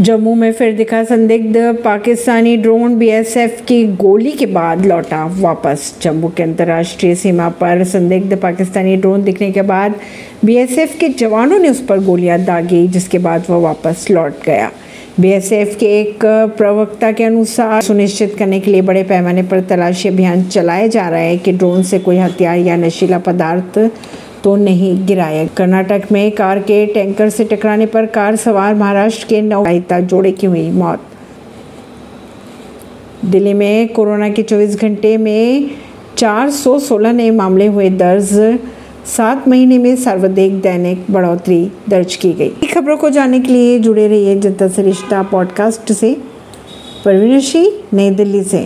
जम्मू में फिर दिखा संदिग्ध पाकिस्तानी ड्रोन बीएसएफ की गोली के बाद लौटा वापस। जम्मू के अंतर्राष्ट्रीय सीमा पर संदिग्ध पाकिस्तानी ड्रोन दिखने के बाद बीएसएफ के जवानों ने उस पर गोलियाँ दागी, जिसके बाद वह वापस लौट गया। बीएसएफ के एक प्रवक्ता के अनुसार, सुनिश्चित करने के लिए बड़े पैमाने पर तलाशी अभियान चलाया जा रहा है कि ड्रोन से कोई हथियार या नशीला पदार्थ तो नहीं गिराया। कर्नाटक में कार के टैंकर से टकराने पर कार सवार महाराष्ट्र के नवहिता जोड़े की हुई मौत। दिल्ली में कोरोना के 24 घंटे में 416 नए मामले हुए दर्ज। सात महीने में सर्वाधिक दैनिक बढ़ोतरी दर्ज की गई। खबरों को जानने के लिए जुड़े रहिए जनता से रिश्ता पॉडकास्ट से। परवीन नई दिल्ली से।